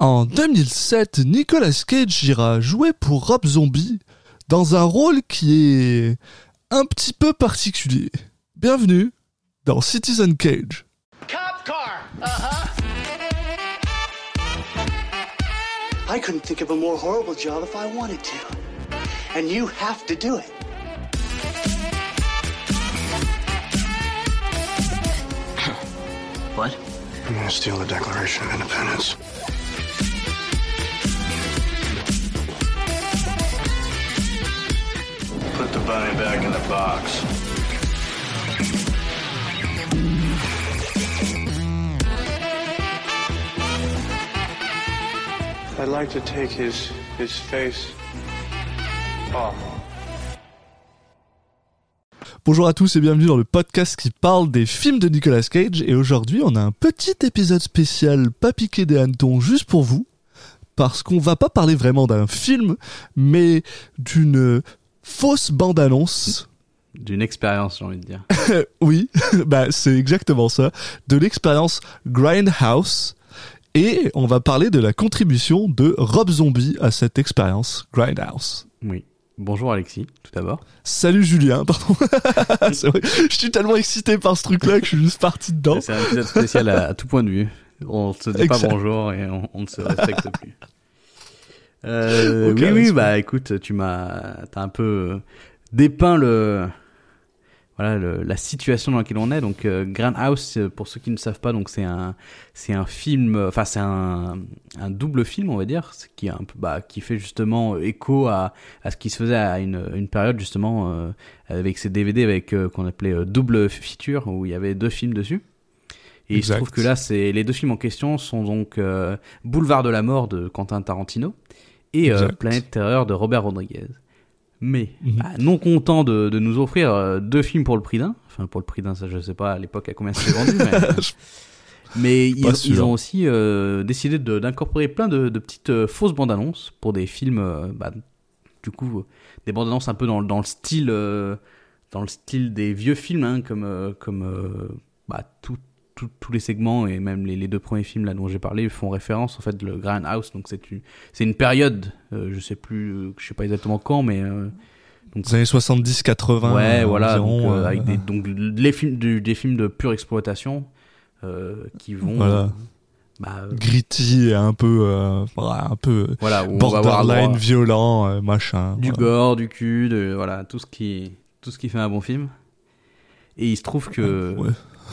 En 2007, Nicolas Cage ira jouer pour Rob Zombie dans un rôle qui est un petit peu particulier. Bienvenue dans Citizen Cage. Cop car. Uh-huh. I couldn't think of a more horrible job if I wanted to. And you have to do it. What? I'm gonna steal the Declaration of Independence? Put the bunny back in the box. I'd like to take his his face off. Bonjour à tous et bienvenue dans le podcast qui parle des films de Nicolas Cage. Et aujourd'hui, on a un petit épisode spécial pas piqué des hannetons juste pour vous. Parce qu'on va pas parler vraiment d'un film, mais d'une fausse bande-annonce. D'une expérience, j'ai envie de dire. oui, bah c'est exactement ça. De l'expérience Grindhouse. Et on va parler de la contribution de Rob Zombie à cette expérience Grindhouse. Oui. Bonjour Alexis, tout d'abord. Salut Julien, pardon. Vrai, je suis tellement excité par ce truc-là que je suis juste parti dedans. C'est un épisode spécial à, à tout point de vue. On se dit pas bonjour et on, on ne se respecte plus. Euh, oui, bah écoute, tu m'as, t'as un peu euh, dépeint le, voilà, le- la situation dans laquelle on est. Donc, euh, Grindhouse, euh, pour ceux qui ne savent pas, donc c'est un, c'est un film, euh, enfin c'est un, un double film, on va dire, qui est un peu, bah, qui fait justement écho à, à ce qui se faisait à une, une période justement euh, avec ces DVD avec euh, qu'on appelait euh, double feature où il y avait deux films dessus. Et il se trouve que là, c'est les deux films en question sont donc euh, Boulevard de la mort de Quentin Tarantino et euh. Planète Terreur de Robert Rodriguez. Mais Mhm. bah, non content de, de nous offrir euh, deux films pour le prix d'un, enfin pour le prix d'un, ça je sais pas à l'époque à combien c'était vendu, mais, mais ils, ont aussi euh, décidé d'incorporer plein de, de petites euh, fausses bandes annonces pour des films, euh, bah, du coup, euh, des bandes annonces un peu dans, dans le style, euh, dans le style des vieux films, hein, comme euh, comme euh, bah, tout- tous les segments et même les, les deux premiers films là dont j'ai parlé font référence en fait le Grindhouse, donc c'est une c'est une période, euh, je sais plus, euh, je sais pas exactement quand, mais euh, donc Les années 70-80. ouais, euh, voilà, environ, donc, euh, euh, avec des, donc les films, du- des films de pure exploitation qui vont, Voilà. bah, gritty et un peu, un peu voilà, borderline violent, machin. du voilà. gore, du cul, de, voilà, tout ce qui, tout ce qui fait un bon film. Et il se trouve que, Ouais.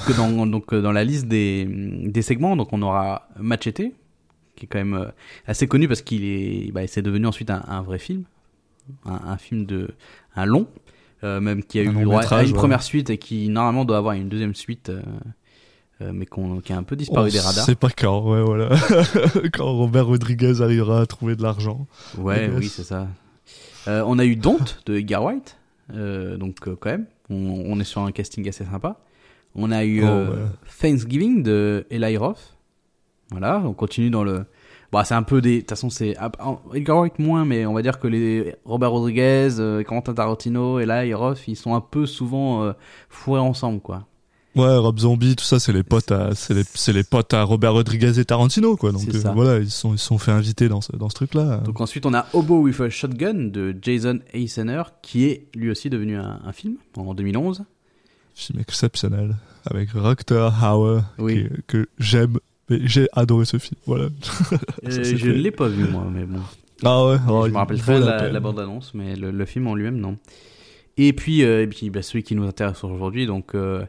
Que dans, donc, euh, dans la liste des, des segments, donc on aura Machete, qui est quand même euh, assez connu parce qu'il est, bah, c'est devenu ensuite un, un vrai film, un, un film de, un long, euh, même qui a Un eu droit à une ouais. première suite et qui normalement doit avoir une deuxième suite, euh, euh, mais qu'on, qui a un peu disparu On des radars. sait pas quand, ouais, voilà. quand Robert Rodriguez arrivera à trouver de l'argent. Ouais, oui, c'est ça. On a eu Don't de Edgar White, donc quand même, on, on est sur un casting assez sympa. On a eu Oh, euh, ouais. Thanksgiving de Eli Roth. Voilà, on continue dans le. Bah, c'est un peu des. De toute façon, c'est. Edgar White moins, mais on va dire que les Robert Rodriguez, euh, Quentin Tarantino, Eli Roth, ils sont un peu souvent euh, fourrés ensemble, quoi. Ouais, Rob Zombie, tout ça, c'est les potes à, c'est les, c'est les potes à Robert Rodriguez et Tarantino, quoi. Donc, C'est euh, voilà, ils se sont, ils sont fait inviter dans ce, dans ce truc-là. Donc ensuite, on a Hobo with a Shotgun de Jason Eisener, qui est lui aussi devenu un, un film en 2011. Film exceptionnel. Avec Rutger Hauer, Oui. qui- que j'aime. Mais j'ai adoré ce film, voilà. Euh, je ne l'ai pas vu moi, mais bon. Ah ouais, oh, je me rappelle vaut très la bande-annonce, mais le, le film en lui-même, non. Et puis, euh, et puis bah, celui qui nous intéresse aujourd'hui, donc euh,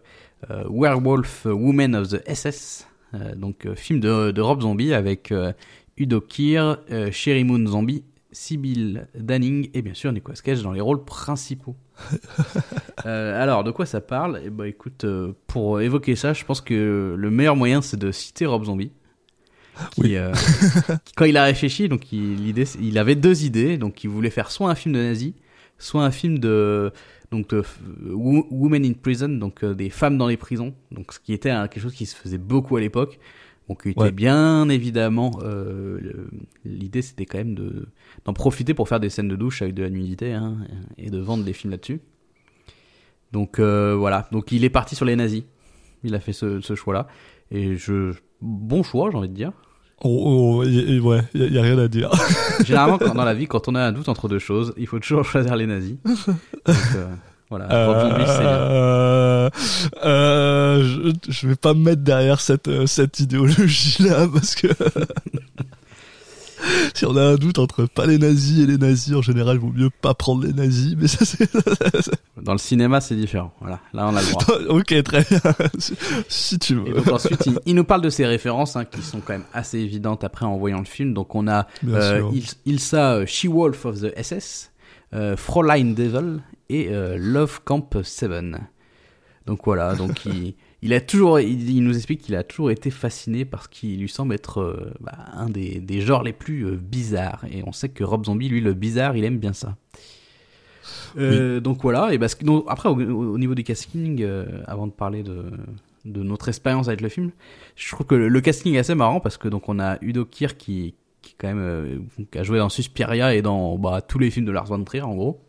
euh, Werewolf Woman of the SS, euh, donc euh, film de, de Rob Zombie avec euh, Udo Kier, euh, Sherry Moon Zombie, Sybil Danning et bien sûr Nicolas Cage dans les rôles principaux. Euh, alors, de quoi ça parle? Eh ben, écoute, euh, pour évoquer ça, je pense que le meilleur moyen, c'est de citer Rob Zombie. Qui, Oui. euh, qui, quand il a réfléchi, donc il, il avait deux idées. Donc, il voulait faire soit un film de nazi, soit un film de donc de, Women in Prison, donc des femmes dans les prisons. Donc, ce qui était un- quelque chose qui se faisait beaucoup à l'époque. Donc, il était Ouais. bien évidemment. euh, L'idée, c'était quand même de d'en profiter pour faire des scènes de douche avec de la nudité hein, et de vendre des films là-dessus. Donc euh, voilà, donc il est parti sur les nazis. Il a fait ce, ce choix-là. Et je bon choix, j'ai envie de dire. Oh, oh, y- y- ouais, y, a- y a rien à dire. Généralement, quand- dans la vie, quand on a un doute entre deux choses, il faut toujours choisir les nazis. Donc, euh, voilà. C'est- Euh, euh, je, je vais pas me mettre derrière cette, euh, cette idéologie-là parce que si on a un doute entre pas les nazis et les nazis, en général, il vaut mieux pas prendre les nazis. Mais ça, c'est Dans le cinéma, c'est différent. Voilà. Là, on a le droit. ok, très bien. si tu Et veux. donc ensuite, il, il nous parle de ces références hein, qui sont quand même assez évidentes après en voyant le film. Donc on a euh. Il- Ilsa euh, She-Wolf of the SS, euh, Fräulein Devil et euh, Love Camp 7. Donc voilà, donc il, il a toujours, il, il nous explique qu'il a toujours été fasciné parce qu'il lui semble être euh, bah, un des, des genres les plus euh, bizarres. Et on sait que Rob Zombie, lui, le bizarre, il aime bien ça. Euh, Donc voilà, et parce que donc, après au, au- au niveau du casting, euh, avant de parler de, de notre expérience avec le film, je trouve que le, le casting est assez marrant parce que donc on a Udo Kier qui, qui quand même euh, qui a joué dans Suspiria et dans bah, tous les films de Lars von Trier en gros.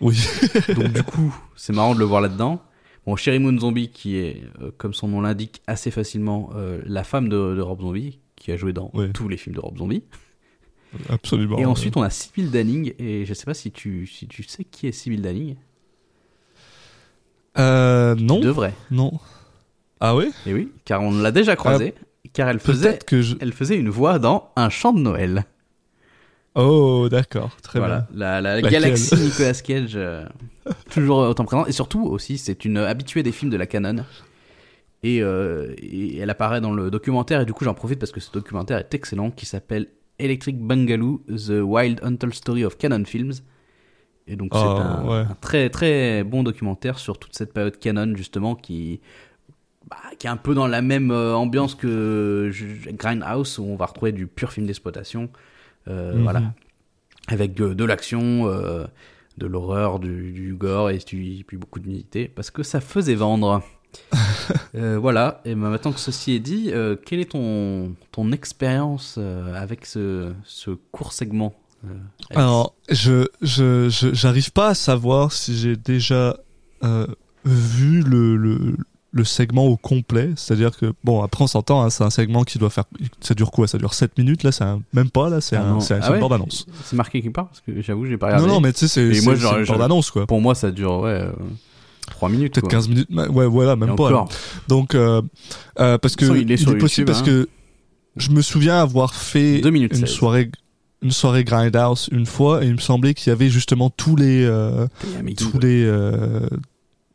Oui. Donc du coup, c'est marrant de le voir là-dedans. Bon, Sherry Moon Zombie qui est, euh, comme son nom l'indique assez facilement, euh, la femme de, de Rob Zombie, qui a joué dans tous les films de Rob Zombie. Absolument. et ensuite, on a Sybil Danning, et je sais pas si tu, si tu sais qui est Sybil Danning. Euh, non. Tu devrais. Non. Ah oui Et oui, car on l'a déjà croisée, car elle faisait, Peut-être que je. elle faisait une voix dans Un chant de Noël. Oh, d'accord. Très voilà, bien. la, la galaxie Nicolas Cage, euh, toujours autant présente. Et surtout aussi, c'est une habituée des films de la canon. Et, euh, et elle apparaît dans le documentaire, et du coup j'en profite parce que ce documentaire est excellent, qui s'appelle Electric Bungaloo, The Wild Untold Story of Canon Films. Et donc c'est Oh, un, ouais. un très très bon documentaire sur toute cette période canon justement qui, bah, qui est un peu dans la même euh, ambiance que Grindhouse où on va retrouver du pur film d'exploitation. Euh, Mhm. Voilà, avec euh, de l'action, euh, de l'horreur, du, du gore et puis, beaucoup de nudité, parce que ça faisait vendre. Euh, voilà, et ben maintenant que ceci est dit, euh, quelle est ton, ton expérience euh, avec ce, ce court segment Alors, je, je, je- j'arrive pas à savoir si j'ai déjà vu le, le, le segment au complet. C'est-à-dire que, bon, après on s'entend, hein, c'est un segment qui doit faire. Ça dure quoi? Ça dure 7 minutes, là, c'est un- même pas, là, c'est Ah un, Ah c'est une ouais? bande-annonce. C'est marqué quelque part Parce que j'avoue, j'ai pas regardé. Non, non, mais tu sais, c'est, une bande-annonce, quoi. Pour moi, ça dure, ouais, euh, 3 minutes. Peut-être quoi. 15 minutes, ouais, voilà, Et même pas. encore. Donc, euh, euh, parce que toute façon, il est sur possible YouTube, parce hein. que je me souviens avoir fait 2 minutes une 16. soirée, une soirée Grindhouse une fois, et il me semblait qu'il y avait justement tous les, euh, tous les euh,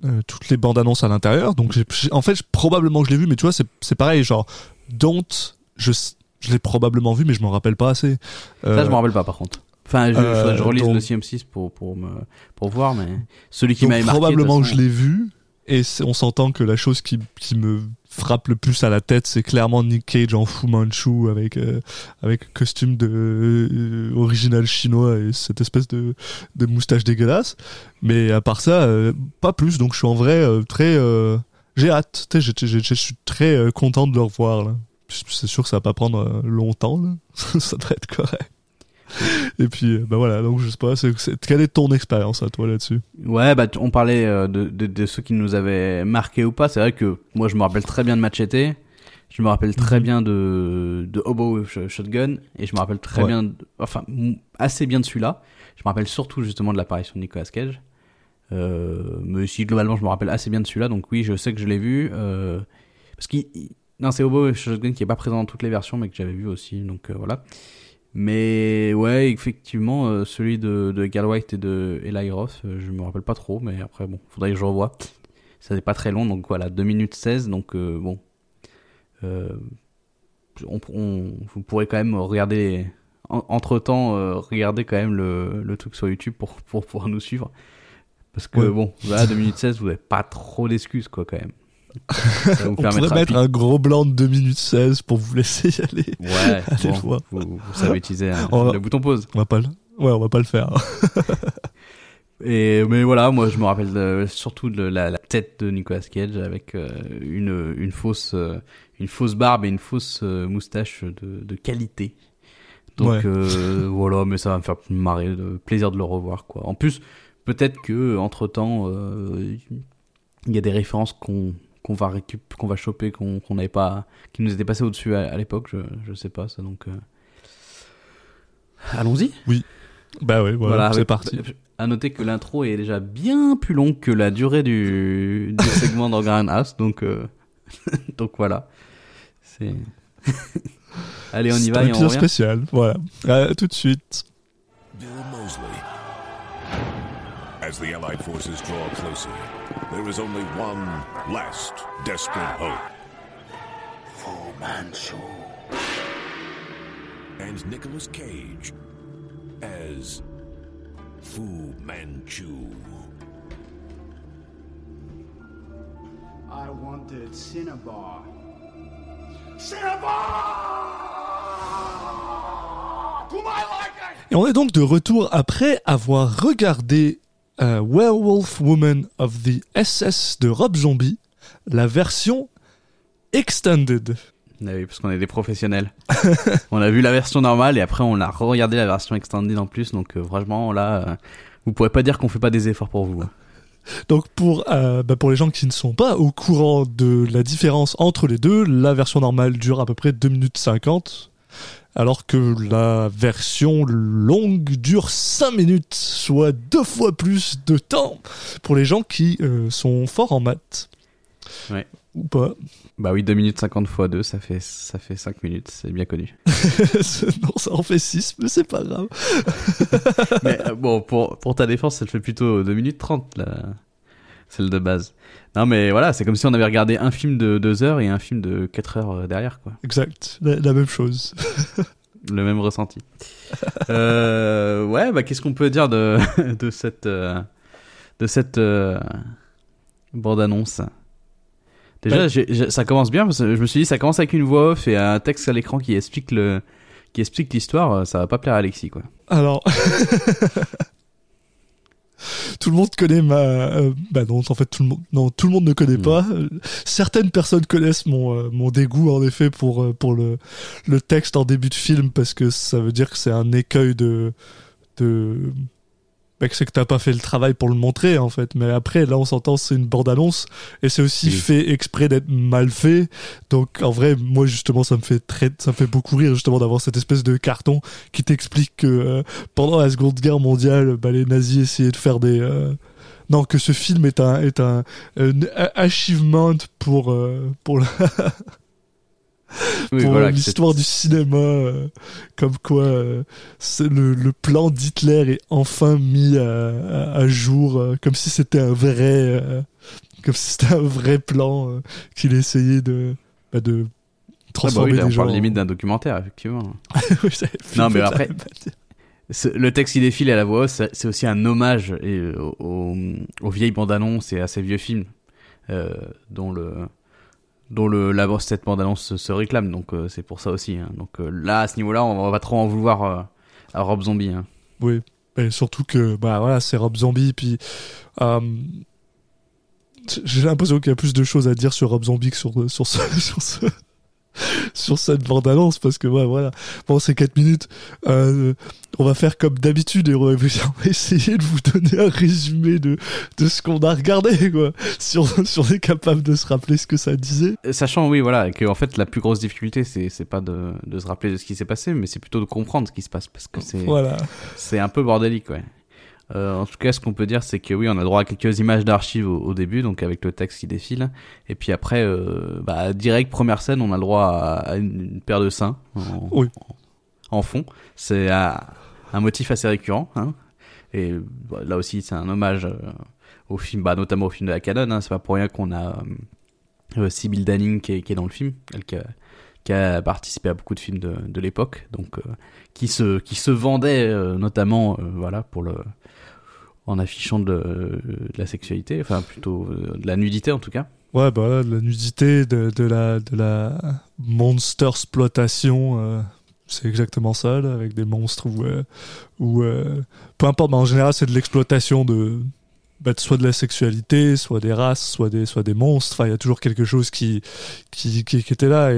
euh, toutes les bandes annonces à l'intérieur donc j'ai j'ai- en fait probablement je l'ai vu mais tu vois c'est c'est pareil genre Don't je je l'ai probablement vu mais je m'en rappelle pas assez Ça, Euh, je me rappelle pas, par contre. Enfin, je, euh, je relise donc- le CM6 pour, pour, me, pour voir, mais celui qui donc m'avait marqué. probablement que je l'ai vu et on s'entend que la chose qui, qui me frappe le plus à la tête c'est clairement Nick Cage en Fu Manchu avec euh, avec costume de euh, original chinois et cette espèce de, de moustache dégueulasse. Mais à part ça euh, pas plus. Donc je suis en vrai euh, très euh, j'ai hâte. Je suis très euh, content de le revoir c'est sûr que ça va pas prendre longtemps là. ça devrait être correct et puis euh, bah voilà donc je sais pas c'est- quelle est ton expérience à toi là-dessus? Ouais, bah, on parlait euh, de, de, de ceux qui nous avaient marqué ou pas. C'est vrai que moi, je me rappelle très bien de Machete. Je me rappelle très Mhm. bien de, de Hobo Sh- Shotgun. Et je me rappelle très Ouais. bien, de- enfin, assez bien de celui-là. Je me rappelle surtout justement de l'apparition de Nicolas Cage. Euh, mais si globalement, je me rappelle assez bien de celui-là. Donc oui, je sais que je l'ai vu. Euh, parce qu'il. il- Non, c'est Hobo Shotgun qui est pas présent dans toutes les versions, mais que j'avais vu aussi. Donc euh, voilà. Mais ouais, effectivement, euh, celui de, de Gal White et de Eli Roth, euh, je me rappelle pas trop, mais après, bon, faudrait que je revoie. Ça n'est pas très long, donc voilà, 2 minutes 16, donc euh, bon. Euh, on, on- vous pourrez quand même regarder, entre temps, regarder quand même le, le truc sur YouTube pour, pour pouvoir nous suivre. Parce que Ouais. bon, voilà, 2 minutes 16, vous n'avez pas trop d'excuses, quoi, quand même. Ça vous On pourrait mettre un gros blanc de 2 minutes 16 pour vous laisser y aller. Ouais, Allez bon, vous, vous savez utiliser hein, On va- le bouton pause. On va pas le... Ouais, on va pas le faire. Et mais voilà, moi je me rappelle de- surtout de la, la tête de Nicolas Cage avec euh, une une fausse euh, une fausse barbe et une fausse euh, moustache de, de qualité. Donc Ouais. voilà, mais ça va me faire marrer, de, plaisir de le revoir quoi. En plus, peut-être que entre temps, il y a des références qu'on qu'on va récup, qu'on va choper, qu'on qu'on n'avait pas, qui nous était passé au-dessus à, à l'époque. Je, je sais pas ça. Donc, euh, allons-y. Bah ouais, voilà, c'est avec- parti. À noter que l'intro est déjà bien plus longue que la durée du, du segment dans Grand House, donc euh, donc voilà. C'est. Allez, on y C'est va un et on épisode spécial. Voilà. À tout de suite. Bill Mosley. As the Allied forces draw closer, there is only one last desperate hope. Fu Manchu. And Nicolas Cage as Fu Manchu. I wanted Cinnabar. Cinnabar! To my liking! Et on est donc de retour après avoir regardé euh, Werewolf Woman of the SS de Rob Zombie, la version extended. Ah oui, parce qu'on est des professionnels. on a vu la version normale et après on a regardé la version extended en plus, donc euh, franchement là, euh, vous pourrez pas dire qu'on fait pas des efforts pour vous. hein. Donc pour, euh, bah, pour les gens qui ne sont pas au courant de la différence entre les deux, la version normale dure à peu près 2 minutes 50, alors que la version longue dure 5 minutes, soit deux fois plus de temps pour les gens qui euh, sont forts en maths. Ouais. Ou pas. Bah oui, 2 minutes 50 fois 2, ça fait, ça fait 5 minutes, c'est bien connu. non, ça en fait 6, mais c'est pas grave. Mais euh, bon, pour, pour ta défense, elle fait plutôt 2 minutes 30, là, celle de base. Non mais voilà, c'est comme si on avait regardé un film de 2 heures et un film de 4 heures euh, derrière, quoi. Exact, la, la même chose. Le même ressenti. euh, ouais, bah qu'est-ce qu'on peut dire de, de cette, euh, de cette euh, bande-annonce? Déjà, Bah- j'ai- j'ai- ça commence bien parce que je me suis dit, ça commence avec une voix off et un texte à l'écran qui explique le, qui explique l'histoire. Ça va pas plaire à Alexis, quoi. Alors, tout le monde connaît ma. euh, bah non, en fait, tout le monde. Non, tout le monde ne connaît Mm. pas. Certaines personnes connaissent mon euh, mon dégoût en effet pour euh, pour le le texte en début de film parce que ça veut dire que c'est un écueil de de. Bah, que c'est que t'as pas fait le travail pour le montrer en fait. Mais après, là, on s'entend, c'est une bande annonce et c'est aussi Oui. fait exprès d'être mal fait. Donc, en vrai, moi justement, ça me fait très, ça me fait beaucoup rire justement d'avoir cette espèce de carton qui t'explique que euh, pendant la Seconde Guerre mondiale, bah, les nazis essayaient de faire des euh, non que ce film est un est un, un achievement pour euh, pour la- Oui, pour voilà, l'histoire du cinéma, euh, comme quoi euh, le, le plan d'Hitler est enfin mis à, à- à jour, euh, comme si c'était un vrai, comme si c'était un vrai plan qu'il essayait de bah, de Ah bah transformer oui, là, les on gens. parle limite d'un documentaire, effectivement. Oui, Non, mais après- Le texte qui défile à la voix, c'est aussi un hommage et, aux, aux vieilles bandes annonces et à ces vieux films dont le dont le la cette bande annonce se, réclame. Donc euh, c'est pour ça aussi. hein. Donc euh, là, à ce niveau-là, on va pas trop en vouloir euh, à Rob Zombie. hein. Oui, et surtout que bah voilà, c'est Rob Zombie puis j'ai l'impression qu'il y a plus de choses à dire sur Rob Zombie que sur sur ce, sur ce- sur cette bande annonce parce que ouais, voilà. Bon c'est 4 minutes. Euh, on va faire comme d'habitude et on va, essayer de vous donner un résumé de de ce qu'on a regardé quoi. Si on, si on est capable de se rappeler ce que ça disait. Euh, Sachant, oui, voilà, que en fait la plus grosse difficulté, c'est pas de, de se rappeler de ce qui s'est passé, mais c'est plutôt de comprendre ce qui se passe parce que c'est voilà. C'est un peu bordélique, ouais. Euh, en tout cas, ce qu'on peut dire, c'est que oui, on a droit à quelques images d'archives au, au début, donc avec le texte qui défile. Et puis après, euh, bah, direct, première scène, on a le droit à, à une, une paire de seins en, Oui. en fond. C'est un motif assez récurrent. Hein. Et bah, là aussi, c'est un hommage euh, au film, bah, notamment au film de la Canon. Hein. C'est pas pour rien qu'on a Sybil Danning qui est, qui est dans le film, elle qui a, qui a participé à beaucoup de films de, de l'époque. Donc, euh, qui se qui se vendait euh, notamment euh, voilà pour le en affichant de, la sexualité enfin plutôt de la nudité en tout cas Ouais, bah de la nudité, de, de la, de la monster exploitation, c'est exactement ça, avec des monstres ou, peu importe, mais en général, c'est de l'exploitation de, bah, soit de la sexualité, soit des races, soit des, soit des monstres. Enfin, il y a toujours quelque chose qui, qui, qui, était là.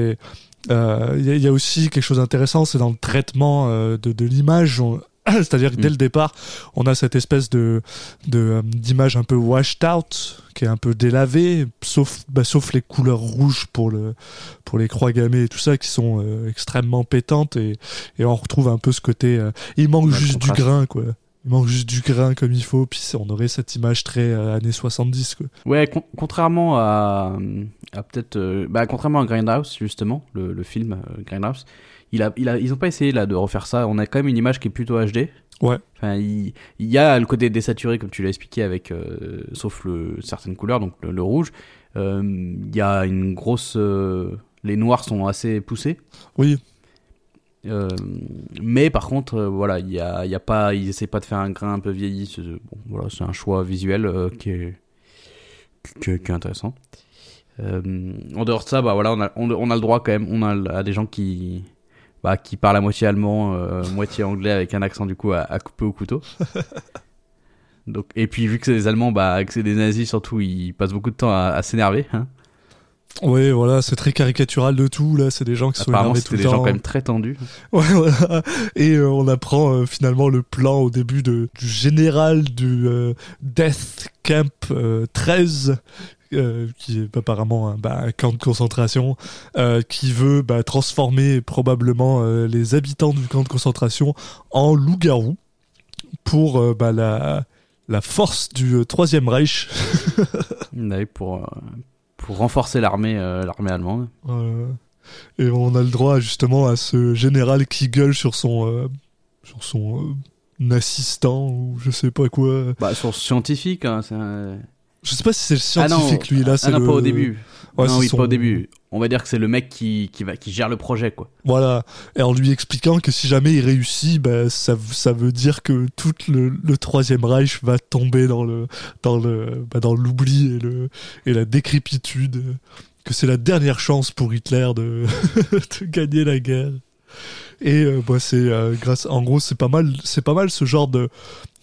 Euh, il y, a- il y a aussi quelque chose d'intéressant, c'est dans le traitement euh, de, de l'image. On- C'est-à-dire que dès le départ, on a cette espèce de de, euh, d'image un peu washed out, qui est un peu délavée, sauf bah, sauf les couleurs rouges pour le pour les croix gammées et tout ça qui sont euh, extrêmement pétantes et et on retrouve un peu ce côté. euh, il manque juste du grain quoi. Il manque juste du grain comme il faut, puis on aurait cette image très euh, années 70 quoi. Ouais, con- contrairement à, à peut-être, euh, bah, contrairement à Grindhouse justement, le, le film euh, Grindhouse, il a, il a, ils ont pas essayé là de refaire ça. On a quand même une image qui est plutôt HD. Ouais. Enfin, il, il y a le côté désaturé comme tu l'as expliqué avec, euh, sauf le certaines couleurs, donc le, le rouge. Euh, Il y a une grosse, les noirs sont assez poussés. Oui, Euh, mais par contre, euh, voilà, il y a, y a pas, ils essaient pas de faire un grain un peu vieilli. C'est bon, voilà, c'est un choix visuel euh, qui, est, qui, est- qui est intéressant. En dehors de ça, bah voilà, on a, on, on a le droit quand même, on a à des gens qui, bah, qui parlent à moitié allemand, moitié anglais avec un accent du coup à, à couper au couteau. Donc, et puis vu que c'est des Allemands, bah, que c'est des nazis surtout, ils passent beaucoup de temps à, à s'énerver. Hein. Ouais, voilà, c'est très caricatural de tout là. C'est des gens qui sont énervés tout c'était le des gens quand même très tendus. Ouais, voilà. Et euh, on apprend euh, finalement le plan au début de, du général du euh, Death Camp euh, 13, euh, qui est apparemment un, bah, un camp de concentration, euh, qui veut bah, transformer probablement euh, les habitants du camp de concentration en loups-garous pour bah, la, la force du Troisième Reich. Pour, pour renforcer l'armée, euh, l'armée allemande. Et on a le droit justement à ce général qui gueule sur son euh, sur son euh, assistant ou je sais pas quoi. Bah, sur scientifique, hein, c'est un- Je sais pas si c'est le Ah non, scientifique lui là. ah non, le- pas au début. Ouais, non, oui, son- pas au début. On va dire que c'est le mec qui, qui, va, qui gère le projet, quoi. Voilà. Et en lui expliquant que si jamais il réussit, bah, ça, ça veut dire que tout le, le troisième Reich va tomber dans le dans le bah, dans l'oubli et le et la décrépitude. Que c'est la dernière chance pour Hitler de, de gagner la guerre. Et euh, bah, c'est euh, grâce, en gros, c'est pas mal, c'est pas mal ce genre de,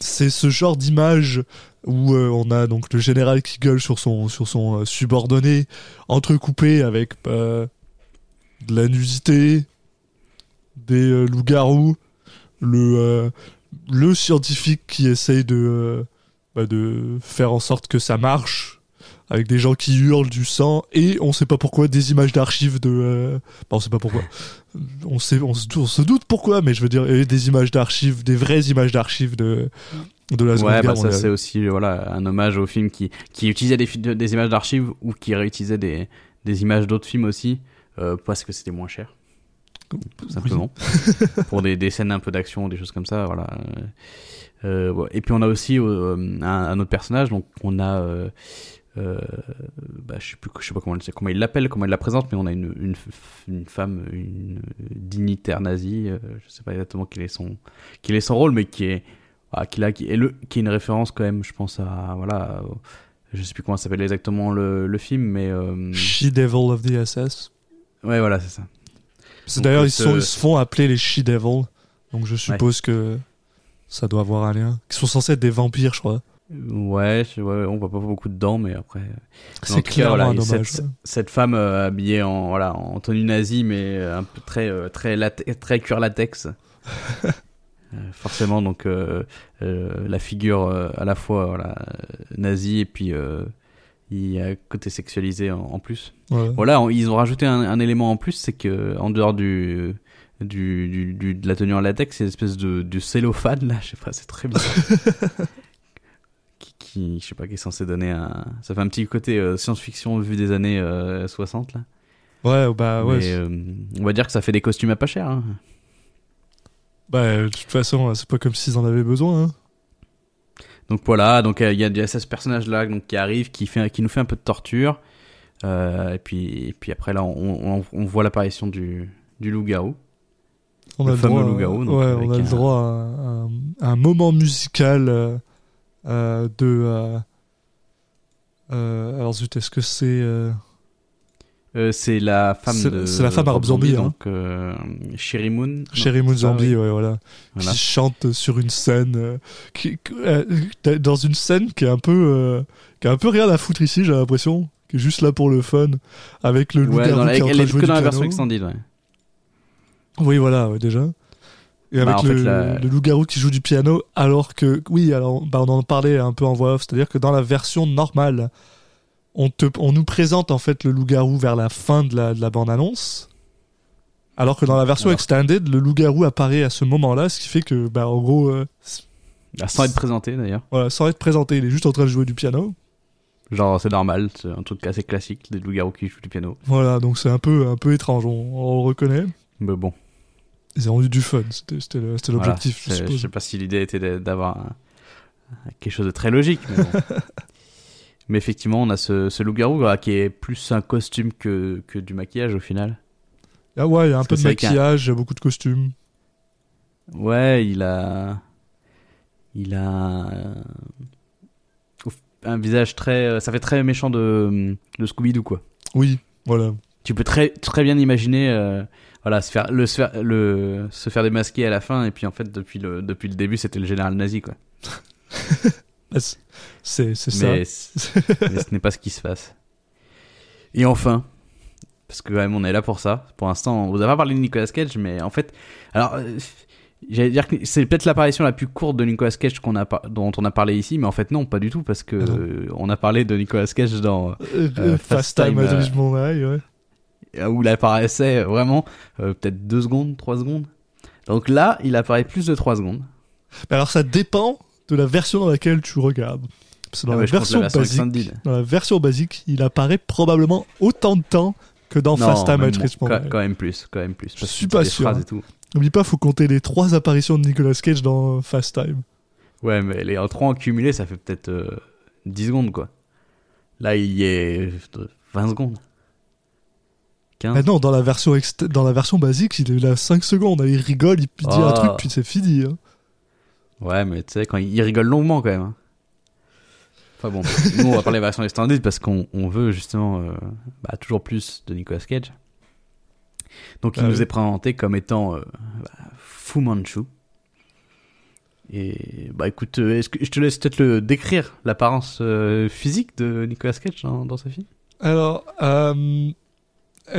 c'est ce genre d'image où euh, on a donc le général qui gueule sur son sur son subordonné, entrecoupé avec bah, de la nudité, des loups-garous, le le scientifique qui essaye de bah, de faire en sorte que ça marche avec des gens qui hurlent du sang et on sait pas pourquoi des images d'archives de euh, bah, on sait pas pourquoi on sait on se, on se doute pourquoi mais je veux dire des images d'archives des vraies images d'archives de de la seconde Ouais, guerre bah, ça, c'est aussi voilà, un hommage au film qui, qui utilisait des, images d'archives ou qui réutilisait des, des images d'autres films aussi, euh, parce que c'était moins cher. Tout simplement. pour des, des scènes un peu d'action, des choses comme ça, voilà. Euh, ouais. Et puis on a aussi euh, un, un autre personnage, donc on a. Euh, euh, bah, je sais plus, je sais pas comment, il l'appelle, comment il la présente, mais on a une, une, f- une femme, une dignitaire nazie, euh, je sais pas exactement quel est son, quel est son rôle, mais qui est, ah, qui, là, qui est le, qui est une référence quand même, je pense à, voilà, au- je sais plus comment s'appelle exactement le, le film, mais euh, She-Devil of the SS. ouais, voilà, c'est ça. C'est d'ailleurs euh, ils, se font appeler les She-Devil. Donc je suppose que ça doit avoir un lien. Ils sont censés être des vampires, je crois. Ouais, je- ouais, on voit pas beaucoup dedans, mais après. C'est tout cas, clairement voilà, un hommage. Cette, ouais. cette femme euh, habillée en voilà en tenue nazie, mais euh, un peu très euh, très très cuir latex. Euh, forcément, donc la figure à la fois voilà nazie et puis il y a côté sexualisé en, en plus. Ouais. Voilà, on- ils ont rajouté un, un élément en plus, c'est que en dehors du du, du, du- de la tenue en latex, c'est une espèce de, de cellophane là, je sais pas, c'est très bizarre. qui, je sais pas, qui est censé donner un, ça fait un petit côté euh, science-fiction vu des années euh, 60 là. Ouais, bah ouais. Mais euh, on va dire que ça fait des costumes à pas cher. Hein. Bah, de toute façon, c'est pas comme s'ils en avaient besoin. Hein. Donc voilà, donc euh, il y, a, il y a ce personnage là donc qui arrive, qui fait, qui nous fait un peu de torture. Et puis, et puis après là, on, on, on voit l'apparition du, du loup-garou. On Le a fameux droit, donc, Ouais, on a le droit à un moment musical euh, de. euh, euh, alors zut, est-ce que c'est. c'est la femme C'est- de c'est la femme Rob Zombie, hein. donc Sherry Moon. Sherry Moon Zombie, oui. ouais, voilà. Voilà. Qui chante sur une scène. qui, dans une scène qui est un peu. qui a un peu rien à foutre ici, j'ai l'impression. Qui est juste là pour le fun. Avec le Ouais, loup-garou qui est en elle train est de jouer que du dans la piano. version extended, ouais. Oui, voilà, ouais, déjà. Et Bah, avec le, fait, la- le loup-garou qui joue du piano, alors que, oui, alors, bah, on en parlait un peu en voix off, c'est-à-dire que dans la version normale, on, te, on nous présente en fait le loup-garou vers la fin de la, de la bande-annonce, alors que dans la version Alors- extended, le loup-garou apparaît à ce moment-là, ce qui fait que, bah, en gros, euh, c- Ah, sans être présenté d'ailleurs. voilà, sans être présenté, il est juste en train de jouer du piano. Genre, c'est normal, c'est un truc assez classique, des loups-garous qui jouent du piano. Voilà, donc c'est un peu, un peu étrange, on, on le reconnaît. Mais bon, Ils ont eu du fun, c'était c'était voilà, l'objectif, je je sais pas si l'idée était d'avoir quelque chose de très logique, mais bon. mais effectivement, on a ce, ce loup-garou qui est plus un costume que, que du maquillage au final. Ah ouais, il y a un peu de maquillage, il y a beaucoup de costumes. Ouais, il a. Il a. Un visage très. Ça fait très méchant de, de Scooby-Doo, quoi. Oui, voilà. Tu peux très, très bien imaginer. euh, voilà, se faire, le, se, faire, le, se faire démasquer à la fin, et puis en fait, depuis le, depuis le début, c'était le général nazi, quoi. Ah, c'est- ça. Mais, mais ce n'est pas ce qui se passe. Et enfin, parce que quand même on est là pour ça. Pour l'instant, on vous a pas parlé de Nicolas Cage, mais en fait, alors euh, j'allais dire que c'est peut-être l'apparition la plus courte de Nicolas Cage qu'on a dont on a parlé ici, mais en fait non, pas du tout, parce que Ah euh, on a parlé de Nicolas Cage dans Euh, Euh, Fast Fast Time Time, ouais. Où il apparaissait vraiment euh, peut-être deux secondes, trois secondes. Donc là, il apparaît plus de trois secondes. Mais alors ça dépend de la version dans laquelle tu regardes. Parce que dans Ah la, ouais, version version basique, dans la version basique, il apparaît probablement autant de temps que dans Non, Fast Time at Ridgemont quand, même plus, quand même plus. Je suis pas sûr, hein. N'oublie pas, faut compter les trois apparitions de Nicolas Cage dans Fast Time. Ouais, mais les trois en cumulé, ça fait peut-être euh, 10 secondes, quoi. Là, il y est euh, 20 secondes. 15. Ah non, dans la version ext- dans la version basique, il est là 5 secondes, il rigole, il dit un Ah. truc, puis c'est fini. hein. Ouais, mais tu sais, quand il, rigole longuement, quand même. hein. Enfin bon, nous, on va parler de la version extended parce qu'on on veut justement euh, bah, toujours plus de Nicolas Cage. Donc, il Ah nous oui. est présenté comme étant euh, bah, Fu Manchu. Et bah écoute, euh, est-ce que je te laisse peut-être le décrire l'apparence euh, physique de Nicolas Cage dans, dans sa film? Alors, euh,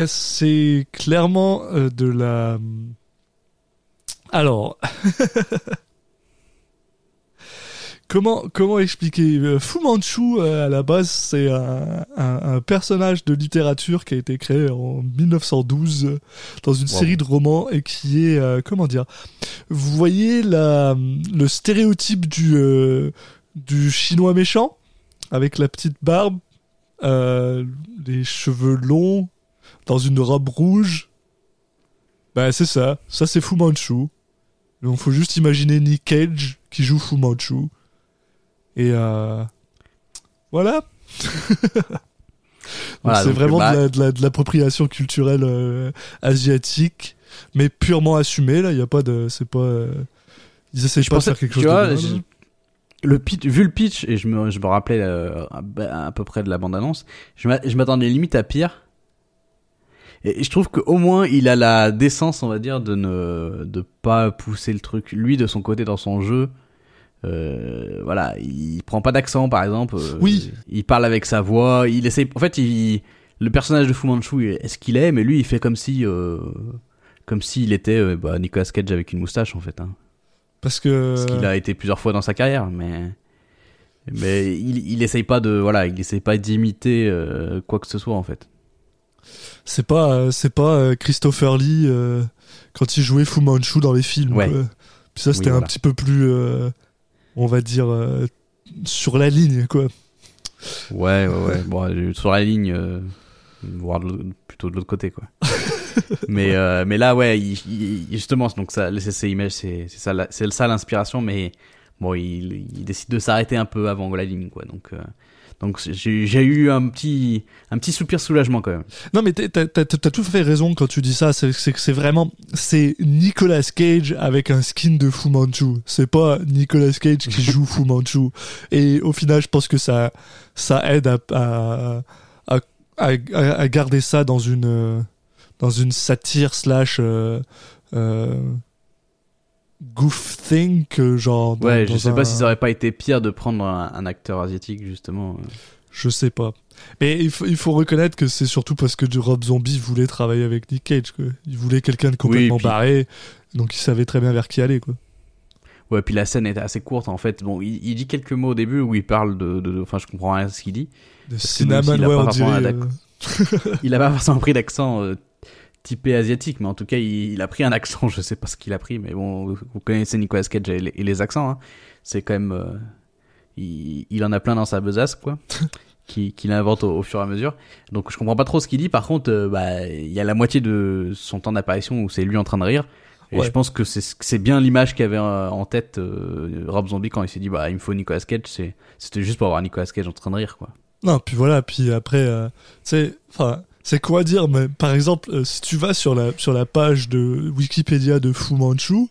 c'est clairement euh, de la. Alors. comment, comment expliquer? Euh, Fu Manchu, euh, à la base, c'est un, un- un personnage de littérature qui a été créé en 1912 euh, dans une Wow. série de romans et qui est. euh, comment dire? Vous voyez la, le stéréotype du, euh, du chinois méchant avec la petite barbe euh, les cheveux longs, dans une robe rouge. Bah c'est ça, ça c'est Fu Manchu. Donc faut juste imaginer Nick Cage qui joue Fu Manchu. Et euh... voilà. C'est vraiment bah- de la- de la- de l'appropriation culturelle euh, asiatique, mais purement assumée là. Il y a pas de, c'est pas, euh, ils essaient Je pas de faire quelque chose vois, de bien, le pitch, vu le pitch, et je me, je me rappelais à, à peu près de la bande-annonce, je m'a- je m'attendais limite à pire. Et je trouve qu'au moins il a la décence, on va dire, de ne de pas pousser le truc lui de son côté dans son jeu. Euh, voilà, il prend pas d'accent par exemple. euh, Oui. Il parle avec sa voix. Il essaie. En fait, il, le personnage de Fu Manchu est ce qu'il est, mais lui il fait comme si euh, comme s'il était euh, bah, Nicolas Cage avec une moustache en fait. Hein. Parce que Parce qu'il a été plusieurs fois dans sa carrière, mais mais il, il essaye pas de voilà, il essaye pas d'imiter euh, quoi que ce soit en fait. C'est pas, euh, c'est pas euh, Christopher Lee euh, quand il jouait Fu Manchu dans les films. Ouais. Puis ça, c'était Oui, un petit peu plus, on va dire, sur la ligne, quoi. Ouais, ouais, ouais. Bon, sur la ligne, voire plutôt de l'autre côté quoi. mais euh, mais là ouais, il, il- justement donc ça, c'est c'est image, c'est ça, c'est ça l'inspiration, mais bon, il, il décide de s'arrêter un peu avant la ligne quoi. Donc euh, donc j'ai eu un petit un petit soupir soulagement quand même. Non, mais t'as, tout fait raison quand tu dis ça. C'est, vraiment, c'est Nicolas Cage avec un skin de Fu Manchu. C'est pas Nicolas Cage qui joue Fu Manchu. Et au final, je pense que ça, ça aide à, à, à, à- garder ça dans une, dans une satire slash, euh, euh, goof thing que genre. dans- Ouais, je sais un- pas si ça aurait pas été pire de prendre un, un acteur asiatique justement. Je sais pas. Mais il faut, il faut reconnaître que c'est surtout parce que Rob Zombie voulait travailler avec Nick Cage. Quoi. Il voulait quelqu'un de complètement puis- barré, donc il savait très bien vers qui aller. Quoi. Ouais, puis la scène est assez courte en fait. Bon, il, il dit quelques mots au début où il parle de, enfin, je comprends rien à ce qu'il dit. De cinnamon, ouais, on dirait. euh, Il a pas forcément pris d'accent euh, typé asiatique, mais en tout cas, il, il a pris un accent. Je sais pas ce qu'il a pris, mais bon, vous, connaissez Nicolas Cage et les, et les accents. Hein. C'est quand même, euh, il, il en a plein dans sa besace, quoi. qui qu'il invente au, au fur et à mesure. Donc je comprends pas trop ce qu'il dit. Par contre, euh, bah il y a la moitié de son temps d'apparition où c'est lui en train de rire. Et Ouais. je pense que c'est bien l'image qu'avait euh, en tête euh, Rob Zombie quand il s'est dit bah il me faut Nicolas Cage. C'était juste pour avoir Nicolas Cage en train de rire quoi. Non, puis voilà, puis après, euh, tu sais, enfin, c'est quoi dire, mais par exemple, euh, si tu vas sur la, sur la page de Wikipédia de Fu Manchu,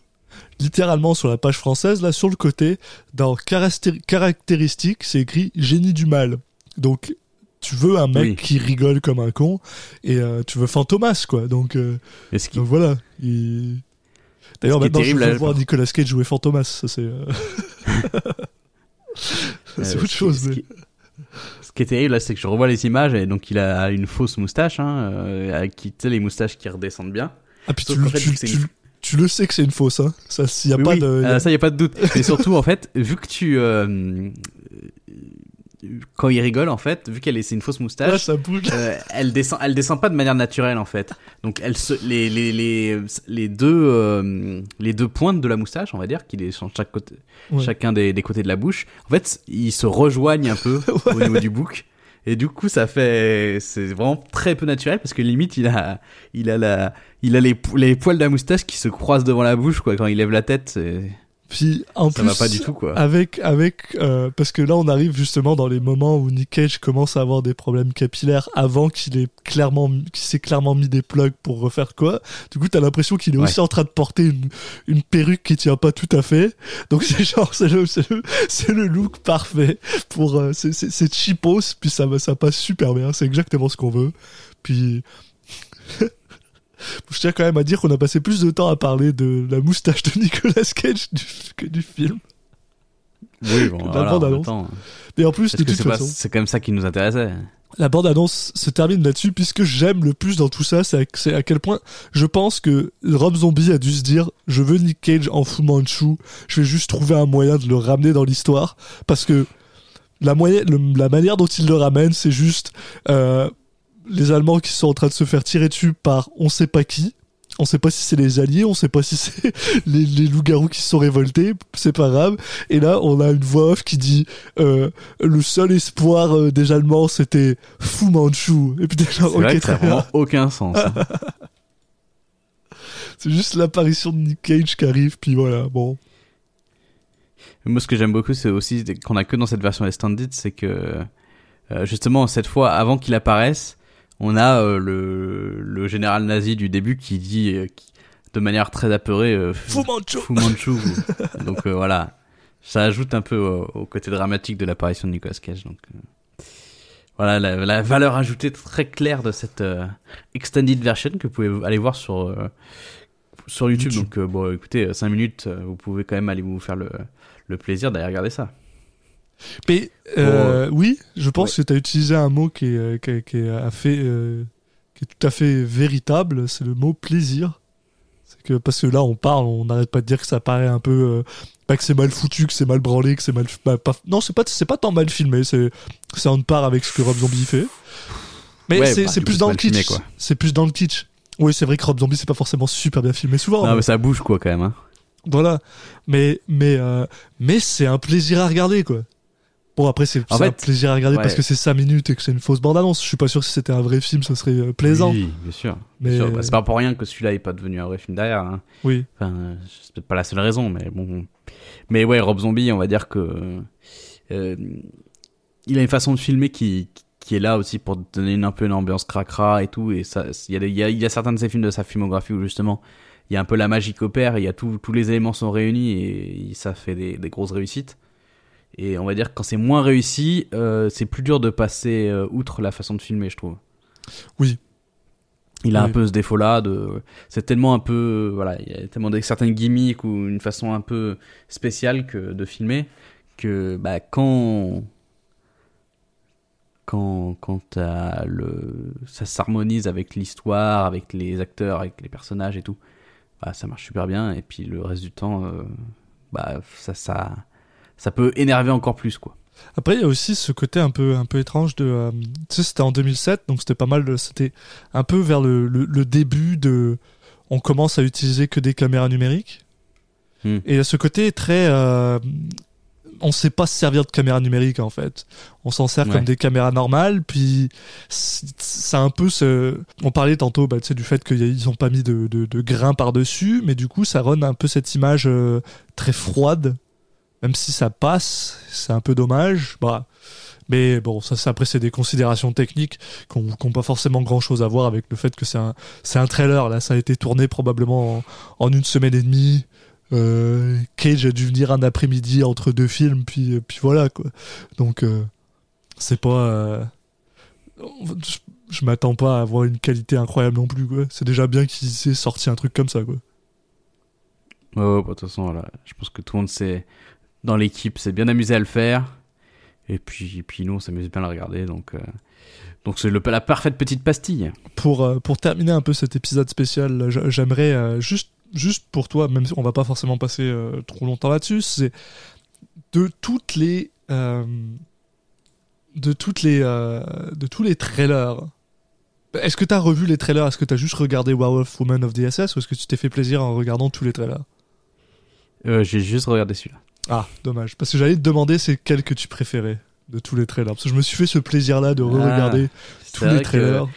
littéralement sur la page française, là, sur le côté, dans caractéri- caractéristiques, c'est écrit génie du mal. Donc, tu veux un mec Oui. qui rigole comme un con, et euh, tu veux Fantomas, quoi. Donc, euh, ce donc voilà. il- D'ailleurs, maintenant, je veux voir Nicolas Cage jouer Fantomas, ça c'est... euh, c'est autre chose, mais... Ce qui est terrible là, c'est que je revois les images et donc il a une fausse moustache, hein, euh, qui, tu sais, les moustaches qui redescendent bien. Ah, puis Sauf tu, qu'en fait, tu- tu- une- tu le sais que c'est une fausse, hein. Ça, s'il y a Oui, pas oui, de. il y a- euh, ça y a pas de doute. Mais surtout en fait, vu que tu, euh, quand il rigole en fait, vu qu'elle est, c'est une fausse moustache. ça bouge. euh, elle descend, elle descend pas de manière naturelle en fait. Donc elle se, les les les les deux euh, les deux pointes de la moustache, on va dire, qui sur chaque côté, Ouais. chacun des, des côtés de la bouche. En fait, ils se rejoignent un peu au niveau du bouc. Et du coup, ça fait, c'est vraiment très peu naturel parce que limite, il a, il a la, il a les, les poils de la moustache qui se croisent devant la bouche, quoi. Quand il lève la tête, c'est- Puis en ça plus, va pas du tout, quoi. avec avec euh, parce que là on arrive justement dans les moments où Nick Cage commence à avoir des problèmes capillaires avant qu'il ait clairement qu'il s'est clairement mis des plugs pour refaire quoi. Du coup, t'as l'impression qu'il est Ouais. aussi en train de porter une une perruque qui tient pas tout à fait. Donc c'est genre c'est le c'est le c'est le look parfait pour euh, c'est c'est cheapos puis ça ça passe super bien. C'est exactement ce qu'on veut. Puis Je tiens quand même à dire qu'on a passé plus de temps à parler de la moustache de Nicolas Cage du- que du film. Oui, bon, la voilà, en même bande-annonce. temps. Mais en plus, de toute c'est pas, façon, c'est quand même ça qui nous intéressait. la bande-annonce se termine là-dessus, puisque j'aime le plus dans tout ça, c'est à, quel point je pense que Rob Zombie a dû se dire je veux Nick Cage en Fu Manchu, je vais juste trouver un moyen de le ramener dans l'histoire, parce que la, le- la manière dont il le ramène, c'est juste euh, les Allemands qui sont en train de se faire tirer dessus par on sait pas qui. On sait pas si c'est les alliés, on sait pas si c'est les, les loups-garous qui se sont révoltés, c'est pas grave. Et là, on a une voix off qui dit euh, le seul espoir euh, des Allemands, c'était Fu Manchu. Et puis genre, C'est vrai ok, que ça vraiment aucun sens. hein. C'est juste l'apparition de Nick Cage qui arrive, puis voilà, bon. Moi, ce que j'aime beaucoup, c'est aussi qu'on a que dans cette version extended, c'est que euh, justement cette fois, avant qu'il apparaisse, on a euh, le, le général nazi du début qui dit euh, qui- de manière très apeurée euh, Fu Manchu Fu Manchu. donc voilà, ça ajoute un peu au, au côté dramatique de l'apparition de Nicolas Cage. Donc voilà la, la valeur ajoutée très claire de cette euh, extended version que vous pouvez aller voir sur euh, sur YouTube. YouTube. Donc euh, bon, écoutez, 5 minutes, vous pouvez quand même aller vous faire le le plaisir d'aller regarder ça. Mais euh, oui, je pense que tu as utilisé un mot qui est, euh, qui est, qui est à fait, euh, qui est tout à fait véritable, c'est le mot plaisir. Que parce que là on parle, on n'arrête pas de dire que ça paraît un peu euh, pas que c'est mal foutu, que c'est mal branlé, que c'est mal bah, pas- non, c'est pas c'est pas tant mal filmé, c'est c'est en part avec ce que Rob Zombie fait. Mais Ouais, c'est bah, plus dans le kitsch. C'est plus dans le kitsch. Oui, c'est vrai que Rob Zombie c'est pas forcément super bien filmé souvent. non, mais- mais ça bouge quoi quand même. Hein. Voilà. Mais, mais, euh, mais c'est un plaisir à regarder, quoi. Bon, après, c'est En c'est un fait, plaisir à regarder ouais. parce que c'est 5 minutes et que c'est une fausse bande-annonce. Je suis pas sûr que si c'était un vrai film, ce serait euh, plaisant. Oui, bien sûr. Mais- sûr. Bah, c'est pas pour rien que celui-là est pas devenu un vrai film derrière. Hein. Oui. Enfin, c'est peut-être pas la seule raison, mais bon. Mais ouais, Rob Zombie, on va dire que euh, il a une façon de filmer qui qui est là aussi pour donner une, un peu une ambiance cracra et tout. Et ça, il y y y a certains de ces films de sa filmographie où justement il y a un peu la magie qui opère, il y a tout, tous les éléments sont réunis et ça fait des, des grosses réussites. Et on va dire que quand c'est moins réussi, euh, c'est plus dur de passer euh, outre la façon de filmer, je trouve. Oui. Il a un peu ce défaut-là de, c'est tellement un peu, voilà, il y a tellement de certaines gimmicks ou une façon un peu spéciale que de filmer que, bah, quand, quand, quand le, ça s'harmonise avec l'histoire, avec les acteurs, avec les personnages et tout, bah, ça marche super bien. Et puis le reste du temps, euh, bah, ça, ça, ça peut énerver encore plus, quoi. Après, il y a aussi ce côté un peu, un peu étrange de. euh, tu sais, c'était en 2007, donc c'était pas mal. C'était un peu vers le, le, le début de. On commence à utiliser que des caméras numériques. Hmm. Et il y a ce côté très. euh, on sait pas se servir de caméras numériques en fait. On s'en sert Ouais. comme des caméras normales, puis c'est un peu ce. On parlait tantôt bah, du fait qu'ils ont pas mis de, de, de grains par-dessus, mais du coup ça rend un peu cette image euh, très froide même si ça passe, c'est un peu dommage. Bah, mais bon, ça, c'est- après, c'est des considérations techniques qui n'ont pas forcément grand chose à voir avec le fait que c'est un, un trailer. Là, ça a été tourné probablement en, une semaine et demie. Euh, Cage a dû venir un après-midi entre deux films, puis, puis voilà, quoi. Donc, euh, c'est pas. euh, je je m'attends pas à avoir une qualité incroyable non plus. C'est déjà bien qu'ils aient sorti un truc comme ça, quoi. Ouais, ouais, bah, de toute façon, voilà. Je pense que tout le monde s'est, dans l'équipe, s'est bien amusé à le faire. Et puis, et puis nous, on s'amuse bien à le regarder. Donc, euh, donc c'est le, la parfaite petite pastille. pour, euh, pour terminer un peu cet épisode spécial, j'aimerais euh, juste, juste pour toi, même si on va pas forcément passer euh, trop longtemps là-dessus, c'est de toutes les euh, de toutes les euh, de tous les trailers. Est-ce que tu as revu les trailers? Est-ce que tu as juste regardé Werewolf Woman of the SS ou est-ce que tu t'es fait plaisir en regardant tous les trailers? J'ai juste regardé celui-là. Ah, dommage. Parce que j'allais te demander c'est quel que tu préférais de tous les trailers. Parce que je me suis fait ce plaisir-là de re-regarder C'est tous les que- trailers.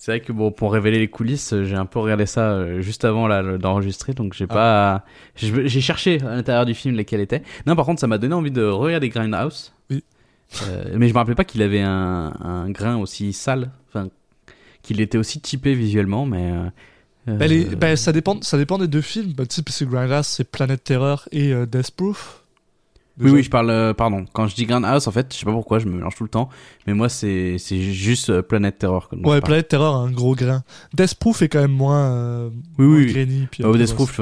C'est vrai que bon, pour révéler les coulisses, j'ai un peu regardé ça euh, juste avant là d'enregistrer, donc j'ai pas, j'ai j'ai cherché à l'intérieur du film lesquels étaient. Non, par contre, ça m'a donné envie de regarder Grindhouse. Oui. Euh, mais je me rappelais pas qu'il avait un, un grain aussi sale, enfin qu'il était aussi typé visuellement, mais. euh, Bah, les- ça, dépend, ça dépend des deux films. Bah, tu sais, Grindhouse, c'est Planet Terror et euh, Death Proof. Oui, Déjà. oui, je parle, euh, pardon. Quand je dis Grindhouse, en fait, je sais pas pourquoi, je me mélange tout le temps, mais moi, c'est c'est juste euh, Planet Terror. Ouais. Planet Terror a un gros grain. Death Proof est quand même moins, euh, Oui, moins oui. grainy. Puis un Oh, Death Proof,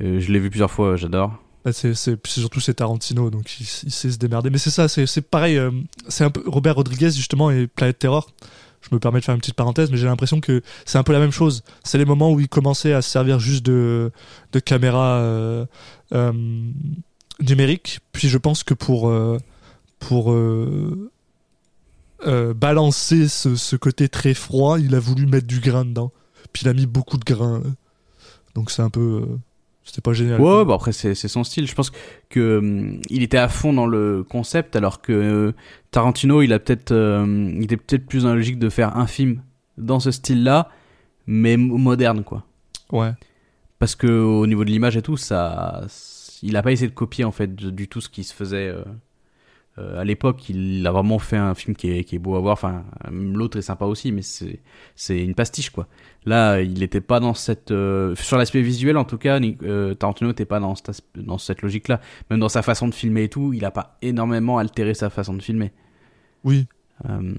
je l'ai vu plusieurs fois, j'adore. Bah, c'est, surtout c'est Tarantino, donc il, il sait se démerder. Mais c'est ça, c'est, c'est pareil. c'est un peu Robert Rodriguez justement et Planet Terror. Je me permets de faire une petite parenthèse, mais j'ai l'impression que c'est un peu la même chose. C'est les moments où il commençait à se servir juste de, de caméras euh, euh. Puis je pense que pour euh, pour balancer ce, ce côté très froid, il a voulu mettre du grain dedans. Puis il a mis beaucoup de grain. Donc c'est un peu, c'était pas génial. Ouais, bah après c'est son style. Je pense que hum, il était à fond dans le concept, alors que euh, Tarantino, il a peut-être, euh, il était peut-être plus dans la logique de faire un film dans ce style-là, mais mo- moderne quoi. Ouais. Parce que au niveau de l'image et tout, ça, il a pas essayé de copier en fait du du tout ce qui se faisait euh, à l'époque. Il a vraiment fait un film qui est, qui est beau à voir. Enfin, l'autre est sympa aussi, mais c'est c'est une pastiche quoi. Là, il était pas dans cette euh, sur l'aspect visuel en tout cas. Euh, Tarantino n'était pas dans cette logique-là. Même dans sa façon de filmer et tout, il a pas énormément altéré sa façon de filmer. Oui. Euh,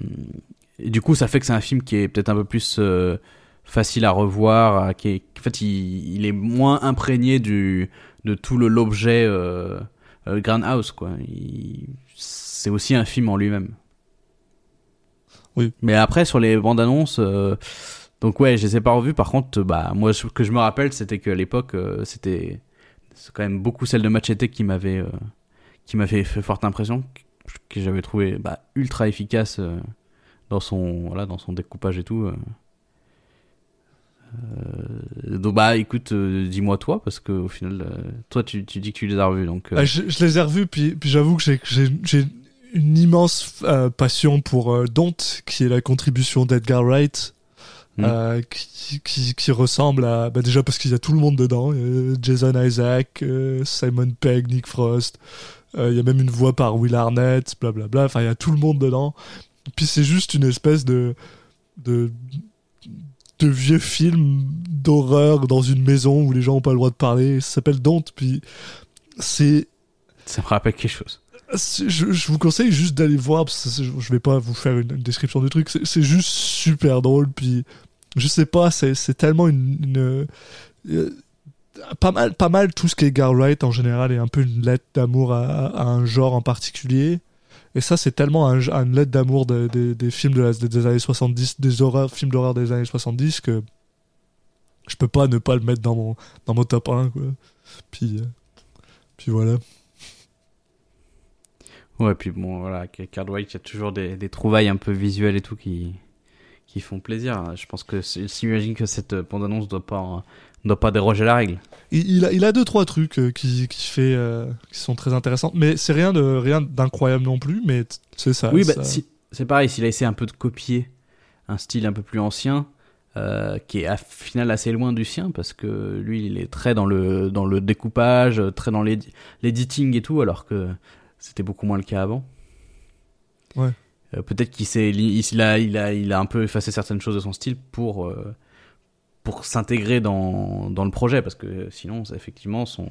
et du coup, ça fait que c'est un film qui est peut-être un peu plus euh, facile à revoir, euh, qui est, en fait, il, il est moins imprégné du de tout le l'objet euh, euh, Grindhouse, quoi. Il- C'est aussi un film en lui-même. Oui. Mais après, sur les bandes annonces, euh, donc ouais, je les ai pas revues. Par contre, bah moi, ce que je me rappelle, c'était qu'à l'époque, euh, c'était quand même beaucoup celle de Machete qui m'avait euh, qui m'avait fait forte impression, que, que j'avais trouvé bah, ultra efficace euh, dans son voilà dans son découpage et tout. Euh. Donc bah écoute, euh, dis-moi toi parce que au final, euh, toi tu, tu dis que tu les as revus donc. euh, Ah, je, je les ai revus, puis, puis j'avoue que j'ai- une immense passion pour Don't, qui est la contribution d'Edgar Wright, Mm. euh, qui, qui, qui ressemble à. Bah déjà parce qu'il y a tout le monde dedans Jason Isaac, Simon Pegg, Nick Frost. Il y a même une voix par Will Arnett, blablabla. Enfin, il y a tout le monde dedans. Puis c'est juste une espèce de. de de vieux film d'horreur dans une maison où les gens ont pas le droit de parler. Ça s'appelle Don't, puis c'est Ça me rappelle quelque chose. Je, je vous conseille juste d'aller voir, parce que je vais pas vous faire une, une description du truc, c'est juste super drôle, puis je sais pas, c'est c'est tellement une... une- euh, pas, mal, pas mal tout ce qui est Gar Wright en général est un peu une lettre d'amour à, à un genre en particulier. Et ça, c'est tellement un, une lettre d'amour des, des, des films de des années 70, des horreurs, films d'horreur des années 70 que je peux pas ne pas le mettre dans mon, dans mon top 1, quoi. Puis, euh, puis voilà. Ouais, puis bon, voilà, Card White, il y a toujours des, des trouvailles un peu visuelles et tout qui, qui font plaisir. Je pense que s'imagine que cette bande-annonce doit pas, doit pas déroger la règle. Il, il a, il a deux, trois trucs euh, qui, qui, fait, euh, qui sont très intéressants. Mais c'est rien de rien d'incroyable non plus, mais c'est ça. oui, bah, ça- si- c'est pareil, s'il a essayé un peu de copier un style un peu plus ancien, euh, qui est à final assez loin du sien, parce que lui, il est très dans le, dans le découpage, très dans l'editing et tout, alors que c'était beaucoup moins le cas avant. Ouais. Euh, Peut-être qu'il s'est, il, il a, il a, il a un peu effacé certaines choses de son style pour, euh, pour s'intégrer dans, dans le projet, parce que sinon, ça, effectivement, son,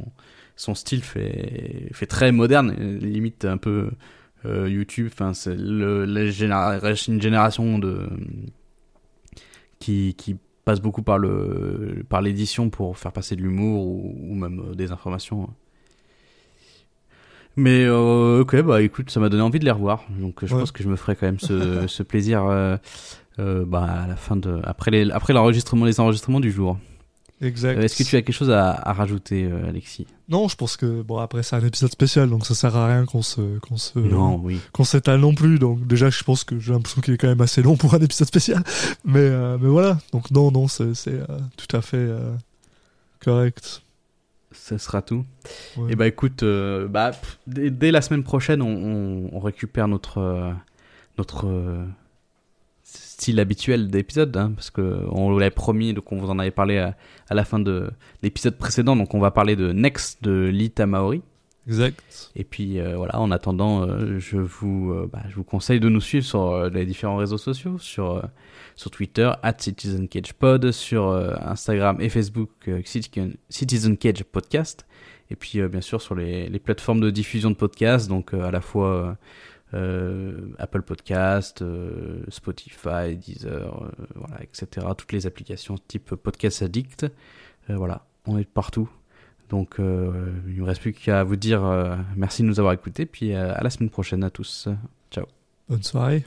son style fait, fait très moderne, limite un peu euh, YouTube. Enfin, c'est généra- une génération de qui, qui passe beaucoup par le par l'édition pour faire passer de l'humour ou, ou même euh, des informations. Mais euh, ok, bah écoute, ça m'a donné envie de les revoir. Donc je Ouais. pense que je me ferai quand même ce, ce plaisir euh, bah, à la fin de après les après l'enregistrement les enregistrements du jour. Exact. Euh, Est-ce que tu as quelque chose à, à rajouter, euh, Alexis? Non, je pense que bon après c'est un épisode spécial, donc ça sert à rien qu'on se qu'on se Non, oui. qu'on s'étale non plus. Donc déjà, je pense que j'ai l'impression qu'il est quand même assez long pour un épisode spécial. Mais euh, mais voilà. Donc non non, c'est c'est euh, tout à fait euh, correct. Ce sera tout. Ouais. Et bah écoute, euh, bah, pff, dès, dès la semaine prochaine, on, on- on récupère notre, euh, notre euh, style habituel d'épisode, hein, parce que on vous l'avait promis, donc on vous en avait parlé à, à la fin de l'épisode précédent, donc on va parler de Next de Lita Maori. Exact. Et puis euh, voilà, en attendant, euh, je vous, euh, bah, je vous conseille de nous suivre sur les différents réseaux sociaux, sur sur Twitter @CitizenCagePod, sur euh, Instagram et Facebook Citizen Citizen Cage Podcast, et puis bien sûr sur les, les plateformes de diffusion de podcasts, donc à la fois Apple Podcast, euh, Spotify, Deezer, euh, voilà, etc. Toutes les applications type Podcast Addict, Euh, voilà, on est partout. Donc, euh, il ne me reste plus qu'à vous dire euh, merci de nous avoir écoutés, puis euh, à la semaine prochaine à tous. Ciao. Bonne soirée.